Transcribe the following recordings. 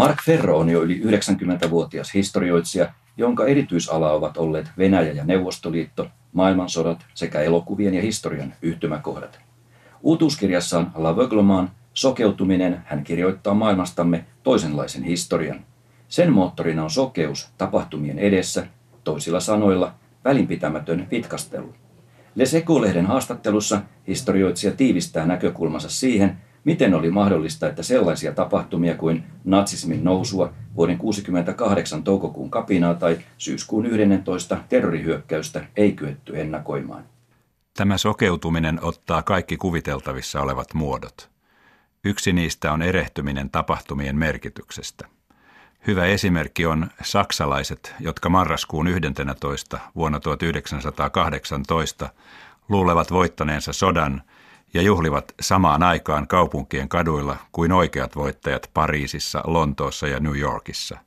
Mark Ferro on jo yli 90-vuotias historioitsija, jonka erityisala ovat olleet Venäjä ja Neuvostoliitto, maailmansodat sekä elokuvien ja historian yhtymäkohdat. Uutuuskirjassaan Lavöglomaan Sokeutuminen hän kirjoittaa maailmastamme toisenlaisen historian. Sen moottorina on sokeus tapahtumien edessä, toisilla sanoilla välinpitämätön vitkastelu. Le Seco-lehden haastattelussa historioitsija tiivistää näkökulmansa siihen, miten oli mahdollista, että sellaisia tapahtumia kuin natsismin nousua, vuoden 1968 toukokuun kapinaa tai syyskuun 11 terrorihyökkäystä ei kyetty ennakoimaan. Tämä sokeutuminen ottaa kaikki kuviteltavissa olevat muodot. Yksi niistä on erehtyminen tapahtumien merkityksestä. Hyvä esimerkki on saksalaiset, jotka marraskuun 11. vuonna 1918 luulevat voittaneensa sodan ja juhlivat samaan aikaan kaupunkien kaduilla kuin oikeat voittajat Pariisissa, Lontoossa ja New Yorkissa.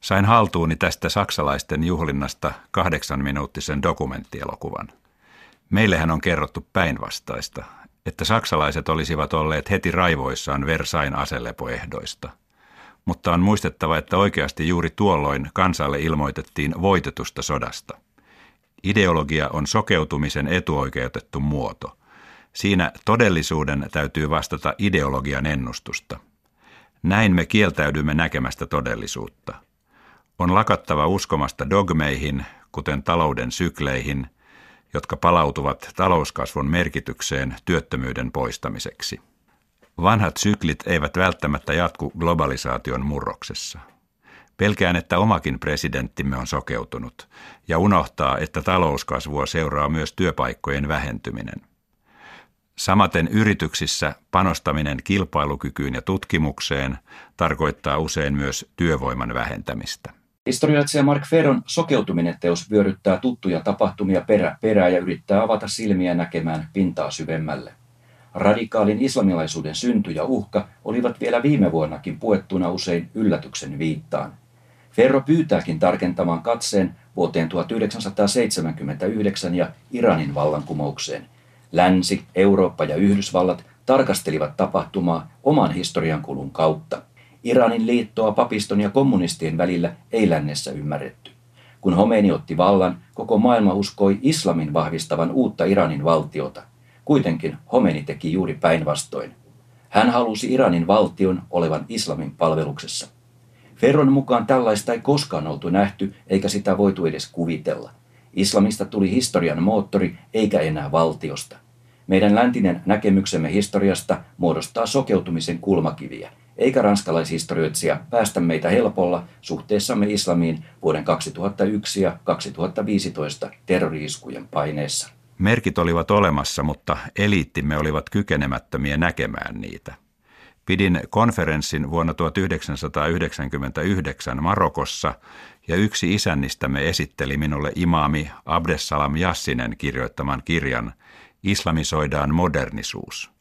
Sain haltuuni tästä saksalaisten juhlinnasta kahdeksan minuuttisen dokumenttielokuvan. Meillähän on kerrottu päinvastaista, että saksalaiset olisivat olleet heti raivoissaan Versain aselepoehdoista. Mutta on muistettava, että oikeasti juuri tuolloin kansalle ilmoitettiin voitetusta sodasta. Ideologia on sokeutumisen etuoikeutettu muoto. Siinä todellisuuden täytyy vastata ideologian ennustusta. Näin me kieltäydymme näkemästä todellisuutta. On lakattava uskomasta dogmeihin, kuten talouden sykleihin – jotka palautuvat talouskasvun merkitykseen työttömyyden poistamiseksi. Vanhat syklit eivät välttämättä jatku globalisaation murroksessa. Pelkään, että omakin presidenttimme on sokeutunut ja unohtaa, että talouskasvua seuraa myös työpaikkojen vähentyminen. Samaten yrityksissä panostaminen kilpailukykyyn ja tutkimukseen tarkoittaa usein myös työvoiman vähentämistä. Historioitsija Mark Ferron sokeutuminen teos vyöryttää tuttuja tapahtumia perä perää ja yrittää avata silmiä näkemään pintaa syvemmälle. Radikaalin islamilaisuuden synty ja uhka olivat vielä viime vuonnakin puettuna usein yllätyksen viittaan. Ferro pyytääkin tarkentamaan katseen vuoteen 1979 ja Iranin vallankumoukseen. Länsi, Eurooppa ja Yhdysvallat tarkastelivat tapahtumaa oman historiankulun kautta. Iranin liittoa papiston ja kommunistien välillä ei lännessä ymmärretty. Kun Homeini otti vallan, koko maailma uskoi islamin vahvistavan uutta Iranin valtiota. Kuitenkin Homeini teki juuri päinvastoin. Hän halusi Iranin valtion olevan islamin palveluksessa. Ferron mukaan tällaista ei koskaan oltu nähty, eikä sitä voitu edes kuvitella. Islamista tuli historian moottori, eikä enää valtiosta. Meidän läntinen näkemyksemme historiasta muodostaa sokeutumisen kulmakiviä – eikä ranskalaishistorioitsija päästä meitä helpolla suhteessamme islamiin vuoden 2001 ja 2015 terroriiskujen paineessa. Merkit olivat olemassa, mutta eliittimme olivat kykenemättömiä näkemään niitä. Pidin konferenssin vuonna 1999 Marokossa ja yksi isännistämme esitteli minulle imaami Abdessalam Jassinen kirjoittaman kirjan Islamisoidaan modernisuus –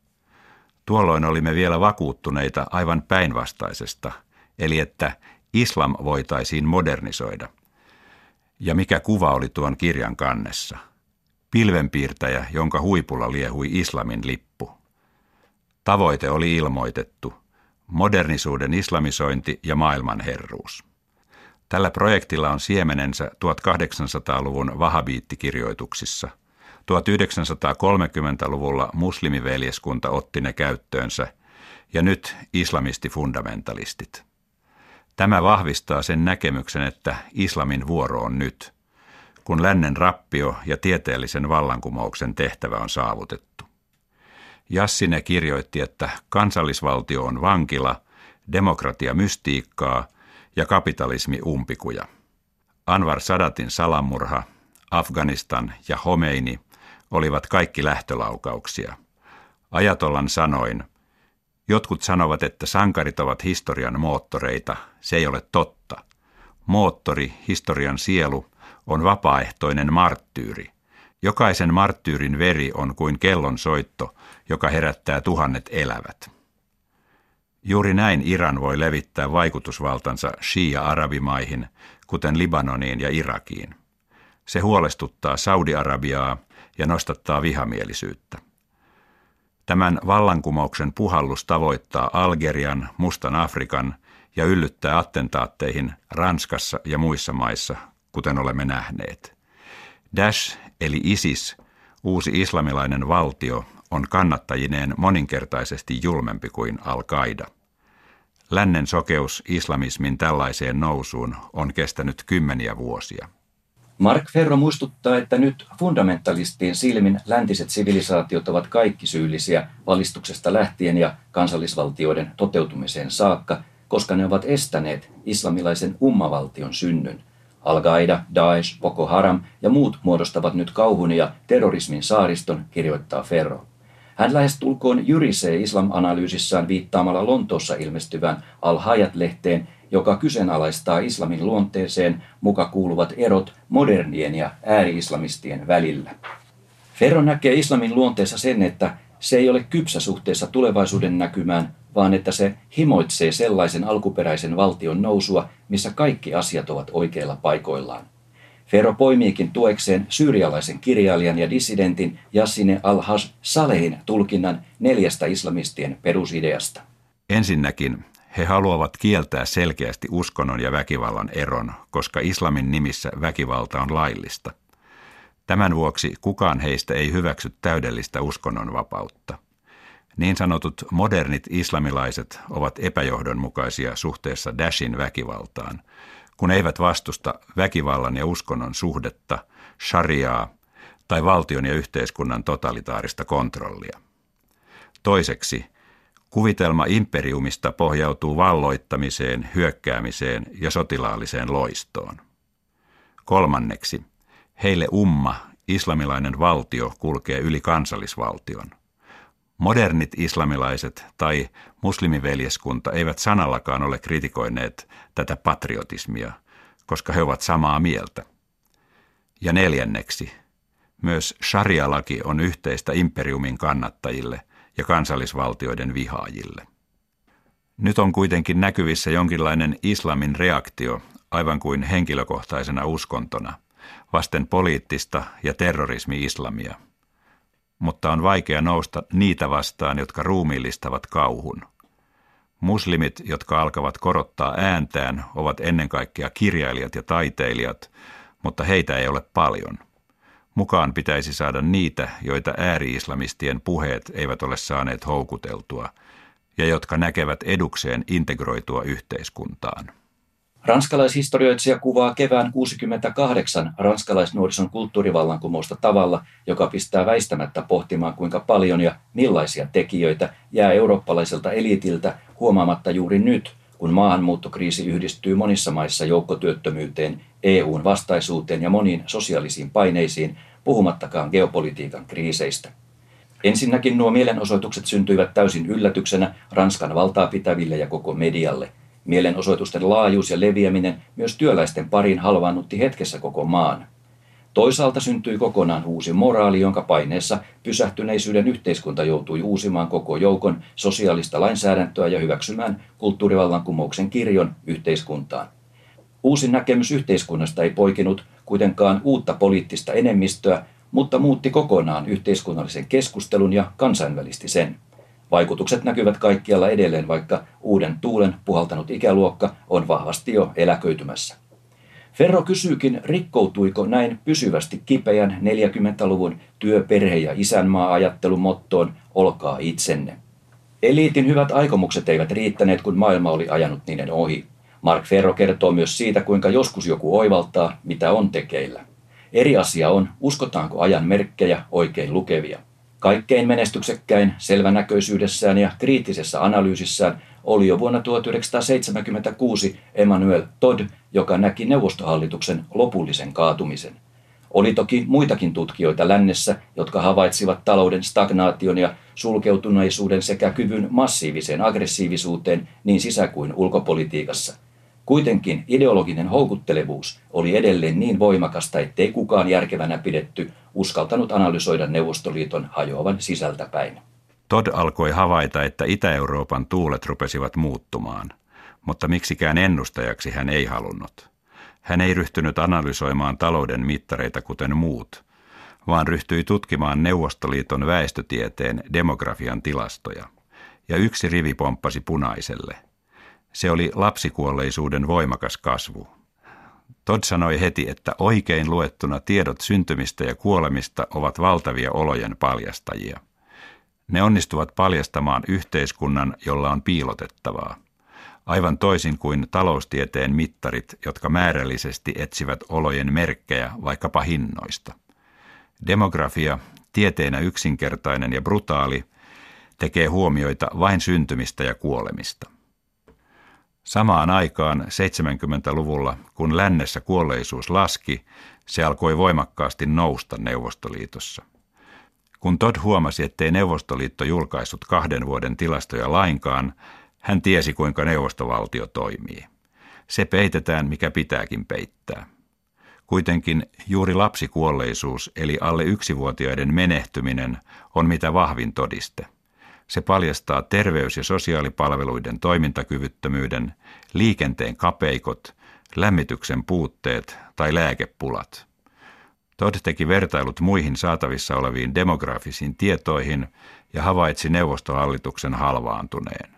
Tuolloin olimme vielä vakuuttuneita aivan päinvastaisesta, eli että islam voitaisiin modernisoida. Ja mikä kuva oli tuon kirjan kannessa? Pilvenpiirtäjä, jonka huipulla liehui islamin lippu. Tavoite oli ilmoitettu. Modernisuuden islamisointi ja maailmanherruus. Tällä projektilla on siemenensä 1800-luvun vahabiittikirjoituksissa – 1930-luvulla muslimiveljeskunta otti ne käyttöönsä ja nyt islamistifundamentalistit. Tämä vahvistaa sen näkemyksen, että islamin vuoro on nyt, kun lännen rappio ja tieteellisen vallankumouksen tehtävä on saavutettu. Jassine kirjoitti, että kansallisvaltio on vankila, demokratia mystiikkaa ja kapitalismi umpikuja. Anwar Sadatin salamurha, Afganistan ja Homeini olivat kaikki lähtölaukauksia. Ajatollan sanoin, jotkut sanovat, että sankarit ovat historian moottoreita. Se ei ole totta. Moottori, historian sielu, on vapaaehtoinen marttyyri. Jokaisen marttyyrin veri on kuin kellon soitto, joka herättää tuhannet elävät. Juuri näin Iran voi levittää vaikutusvaltansa Shia-arabimaihin, kuten Libanoniin ja Irakiin. Se huolestuttaa Saudi-Arabiaa ja nostattaa vihamielisyyttä. Tämän vallankumouksen puhallus tavoittaa Algerian, Mustan Afrikan ja yllyttää attentaatteihin Ranskassa ja muissa maissa, kuten olemme nähneet. Daesh eli ISIS, uusi islamilainen valtio, on kannattajineen moninkertaisesti julmempi kuin Al-Qaida. Lännen sokeus islamismin tällaiseen nousuun on kestänyt kymmeniä vuosia. Mark Ferro muistuttaa, että nyt fundamentalistien silmin läntiset sivilisaatiot ovat kaikki syyllisiä valistuksesta lähtien ja kansallisvaltioiden toteutumiseen saakka, koska ne ovat estäneet islamilaisen ummavaltion synnyn. Al-Qaida, Daesh, Boko Haram ja muut muodostavat nyt kauhun ja terrorismin saariston, kirjoittaa Ferro. Hän lähestulkoon jyrisee islam-analyysissään viittaamalla Lontoossa ilmestyvään Al-Hayat-lehteen, joka kyseenalaistaa islamin luonteeseen muka kuuluvat erot modernien ja ääri-islamistien välillä. Ferro näkee islamin luonteessa sen, että se ei ole kypsä suhteessa tulevaisuuden näkymään, vaan että se himoitsee sellaisen alkuperäisen valtion nousua, missä kaikki asiat ovat oikeilla paikoillaan. Ferro poimiikin tuekseen syyrialaisen kirjailijan ja dissidentin Yassine al-Haj Salehin tulkinnan neljästä islamistien perusideasta. Ensinnäkin he haluavat kieltää selkeästi uskonnon ja väkivallan eron, koska islamin nimissä väkivalta on laillista. Tämän vuoksi kukaan heistä ei hyväksy täydellistä uskonnonvapautta. Niin sanotut modernit islamilaiset ovat epäjohdonmukaisia suhteessa Dashin väkivaltaan, kun eivät vastusta väkivallan ja uskonnon suhdetta, shariaa tai valtion ja yhteiskunnan totalitaarista kontrollia. Toiseksi – Kuvitelma imperiumista pohjautuu valloittamiseen, hyökkäämiseen ja sotilaalliseen loistoon. Kolmanneksi, heille umma, islamilainen valtio, kulkee yli kansallisvaltion. Modernit islamilaiset tai muslimiveljeskunta eivät sanallakaan ole kritikoineet tätä patriotismia, koska he ovat samaa mieltä. Ja neljänneksi, myös sharia-laki on yhteistä imperiumin kannattajille – ja kansallisvaltioiden vihaajille. Nyt on kuitenkin näkyvissä jonkinlainen islamin reaktio, aivan kuin henkilökohtaisena uskontona, vasten poliittista ja terrorismi-islamia. Mutta on vaikea nousta niitä vastaan, jotka ruumiillistavat kauhun. Muslimit, jotka alkavat korottaa ääntään, ovat ennen kaikkea kirjailijat ja taiteilijat, mutta heitä ei ole paljon. Mukaan pitäisi saada niitä, joita ääri-islamistien puheet eivät ole saaneet houkuteltua, ja jotka näkevät edukseen integroitua yhteiskuntaan. Ranskalaishistorioitsija kuvaa kevään 68 ranskalaisnuorison kulttuurivallankumousta tavalla, joka pistää väistämättä pohtimaan kuinka paljon ja millaisia tekijöitä jää eurooppalaiselta eliitiltä huomaamatta juuri nyt, kun maahanmuuttokriisi yhdistyy monissa maissa joukkotyöttömyyteen, EUn vastaisuuteen ja moniin sosiaalisiin paineisiin, puhumattakaan geopolitiikan kriiseistä. Ensinnäkin nuo mielenosoitukset syntyivät täysin yllätyksenä Ranskan valtaa pitäville ja koko medialle. Mielenosoitusten laajuus ja leviäminen myös työläisten pariin halvaannutti hetkessä koko maan. Toisaalta syntyi kokonaan uusi moraali, jonka paineessa pysähtyneisyyden yhteiskunta joutui uusimaan koko joukon sosiaalista lainsäädäntöä ja hyväksymään kulttuurivallankumouksen kirjon yhteiskuntaan. Uusi näkemys yhteiskunnasta ei poikinut kuitenkaan uutta poliittista enemmistöä, mutta muutti kokonaan yhteiskunnallisen keskustelun ja kansainvälisti sen. Vaikutukset näkyvät kaikkialla edelleen, vaikka uuden tuulen puhaltanut ikäluokka on vahvasti jo eläköitymässä. Ferro kysyykin, rikkoutuiko näin pysyvästi kipeän 40-luvun työ, perhe ja isänmaa-ajattelun mottoon olkaa itsenne. Eliitin hyvät aikomukset eivät riittäneet, kun maailma oli ajanut niiden ohi. Mark Ferro kertoo myös siitä, kuinka joskus joku oivaltaa, mitä on tekeillä. Eri asia on, uskotaanko ajan merkkejä oikein lukevia. Kaikkein menestyksekkäin selvänäköisyydessään ja kriittisessä analyysissään oli jo vuonna 1976 Emmanuel Todd, joka näki neuvostohallituksen lopullisen kaatumisen. Oli toki muitakin tutkijoita lännessä, jotka havaitsivat talouden stagnaation ja sulkeutuneisuuden sekä kyvyn massiiviseen aggressiivisuuteen niin sisä- kuin ulkopolitiikassa – Kuitenkin ideologinen houkuttelevuus oli edelleen niin voimakasta, ettei kukaan järkevänä pidetty uskaltanut analysoida Neuvostoliiton hajoavan sisältäpäin. Todd alkoi havaita, että Itä-Euroopan tuulet rupesivat muuttumaan, mutta miksikään ennustajaksi hän ei halunnut. Hän ei ryhtynyt analysoimaan talouden mittareita kuten muut, vaan ryhtyi tutkimaan Neuvostoliiton väestötieteen demografian tilastoja. Ja yksi rivi pomppasi punaiselle – Se oli lapsikuolleisuuden voimakas kasvu. Todd sanoi heti, että oikein luettuna tiedot syntymistä ja kuolemista ovat valtavia olojen paljastajia. Ne onnistuvat paljastamaan yhteiskunnan, jolla on piilotettavaa. Aivan toisin kuin taloustieteen mittarit, jotka määrällisesti etsivät olojen merkkejä vaikkapa hinnoista. Demografia, tieteenä yksinkertainen ja brutaali, tekee huomioita vain syntymistä ja kuolemista. Samaan aikaan 70-luvulla, kun lännessä kuolleisuus laski, se alkoi voimakkaasti nousta Neuvostoliitossa. Kun Todd huomasi, ettei Neuvostoliitto julkaissut kahden vuoden tilastoja lainkaan, hän tiesi kuinka neuvostovaltio toimii. Se peitetään, mikä pitääkin peittää. Kuitenkin juuri lapsikuolleisuus eli alle yksivuotiaiden menehtyminen on mitä vahvin todiste – se paljastaa terveys- ja sosiaalipalveluiden toimintakyvyttömyyden, liikenteen kapeikot, lämmityksen puutteet tai lääkepulat. Todd teki vertailut muihin saatavissa oleviin demografisiin tietoihin ja havaitsi neuvostohallituksen halvaantuneen.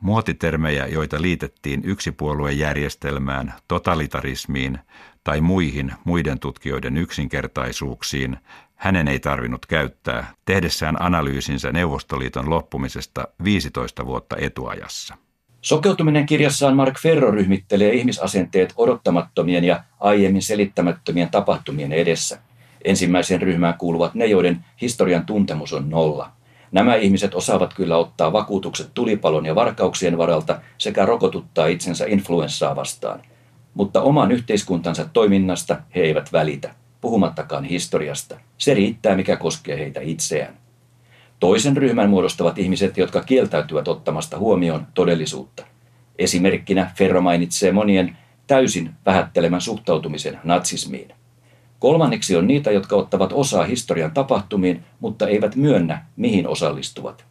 Muotitermejä, joita liitettiin yksipuoluejärjestelmään, totalitarismiin tai muihin muiden tutkijoiden yksinkertaisuuksiin, hänen ei tarvinnut käyttää tehdessään analyysinsä Neuvostoliiton loppumisesta 15 vuotta etuajassa. Sokeutuminen kirjassaan Mark Ferro ryhmittelee ihmisasenteet odottamattomien ja aiemmin selittämättömien tapahtumien edessä. Ensimmäiseen ryhmään kuuluvat ne, joiden historian tuntemus on nolla. Nämä ihmiset osaavat kyllä ottaa vakuutukset tulipalon ja varkauksien varalta sekä rokotuttaa itsensä influenssaa vastaan. Mutta oman yhteiskuntansa toiminnasta he eivät välitä puhumattakaan historiasta. Se riittää, mikä koskee heitä itseään. Toisen ryhmän muodostavat ihmiset, jotka kieltäytyvät ottamasta huomioon todellisuutta. Esimerkkinä Ferro mainitsee monien täysin vähättelemän suhtautumisen natsismiin. Kolmanneksi on niitä, jotka ottavat osaa historian tapahtumiin, mutta eivät myönnä, mihin osallistuvat.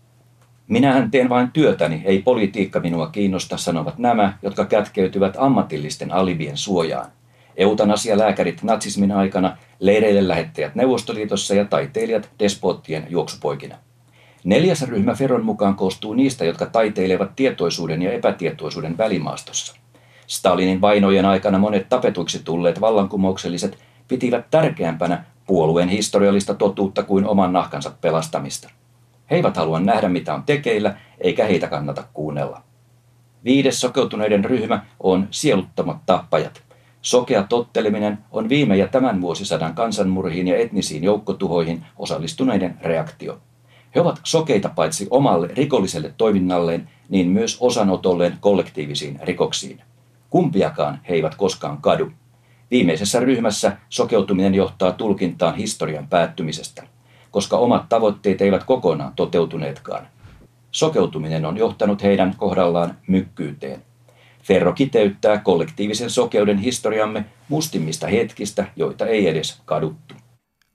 Minähän teen vain työtäni, ei politiikka minua kiinnosta, sanovat nämä, jotka kätkeytyvät ammatillisten alibien suojaan eutanasialääkärit natsismin aikana, leireille lähettäjät Neuvostoliitossa ja taiteilijat despoottien juoksupoikina. Neljäs ryhmä Ferron mukaan koostuu niistä, jotka taiteilevat tietoisuuden ja epätietoisuuden välimaastossa. Stalinin vainojen aikana monet tapetuiksi tulleet vallankumoukselliset pitivät tärkeämpänä puolueen historiallista totuutta kuin oman nahkansa pelastamista. He eivät halua nähdä, mitä on tekeillä, eikä heitä kannata kuunnella. Viides sokeutuneiden ryhmä on sieluttomat tappajat. Sokea totteleminen on viime ja tämän vuosisadan kansanmurhiin ja etnisiin joukkotuhoihin osallistuneiden reaktio. He ovat sokeita paitsi omalle rikolliselle toiminnalleen, niin myös osanotolleen kollektiivisiin rikoksiin. Kumpiakaan he eivät koskaan kadu. Viimeisessä ryhmässä sokeutuminen johtaa tulkintaan historian päättymisestä, koska omat tavoitteet eivät kokonaan toteutuneetkaan. Sokeutuminen on johtanut heidän kohdallaan mykkyyteen – Ferro kiteyttää kollektiivisen sokeuden historiamme mustimmista hetkistä, joita ei edes kaduttu.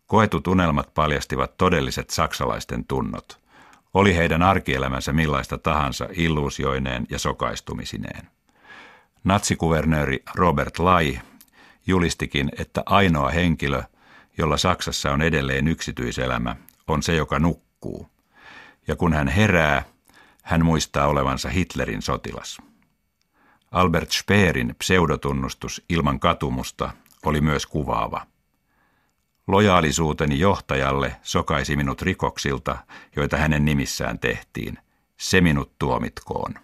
Koetut unelmat paljastivat todelliset saksalaisten tunnot. Oli heidän arkielämänsä millaista tahansa illuusioineen ja sokaistumisineen. Natsikuvernööri Robert Lai julistikin, että ainoa henkilö, jolla Saksassa on edelleen yksityiselämä, on se, joka nukkuu. Ja kun hän herää, hän muistaa olevansa Hitlerin sotilas. Albert Speerin pseudotunnustus ilman katumusta oli myös kuvaava. Lojaalisuuteni johtajalle sokaisi minut rikoksilta, joita hänen nimissään tehtiin. Se minut tuomitkoon.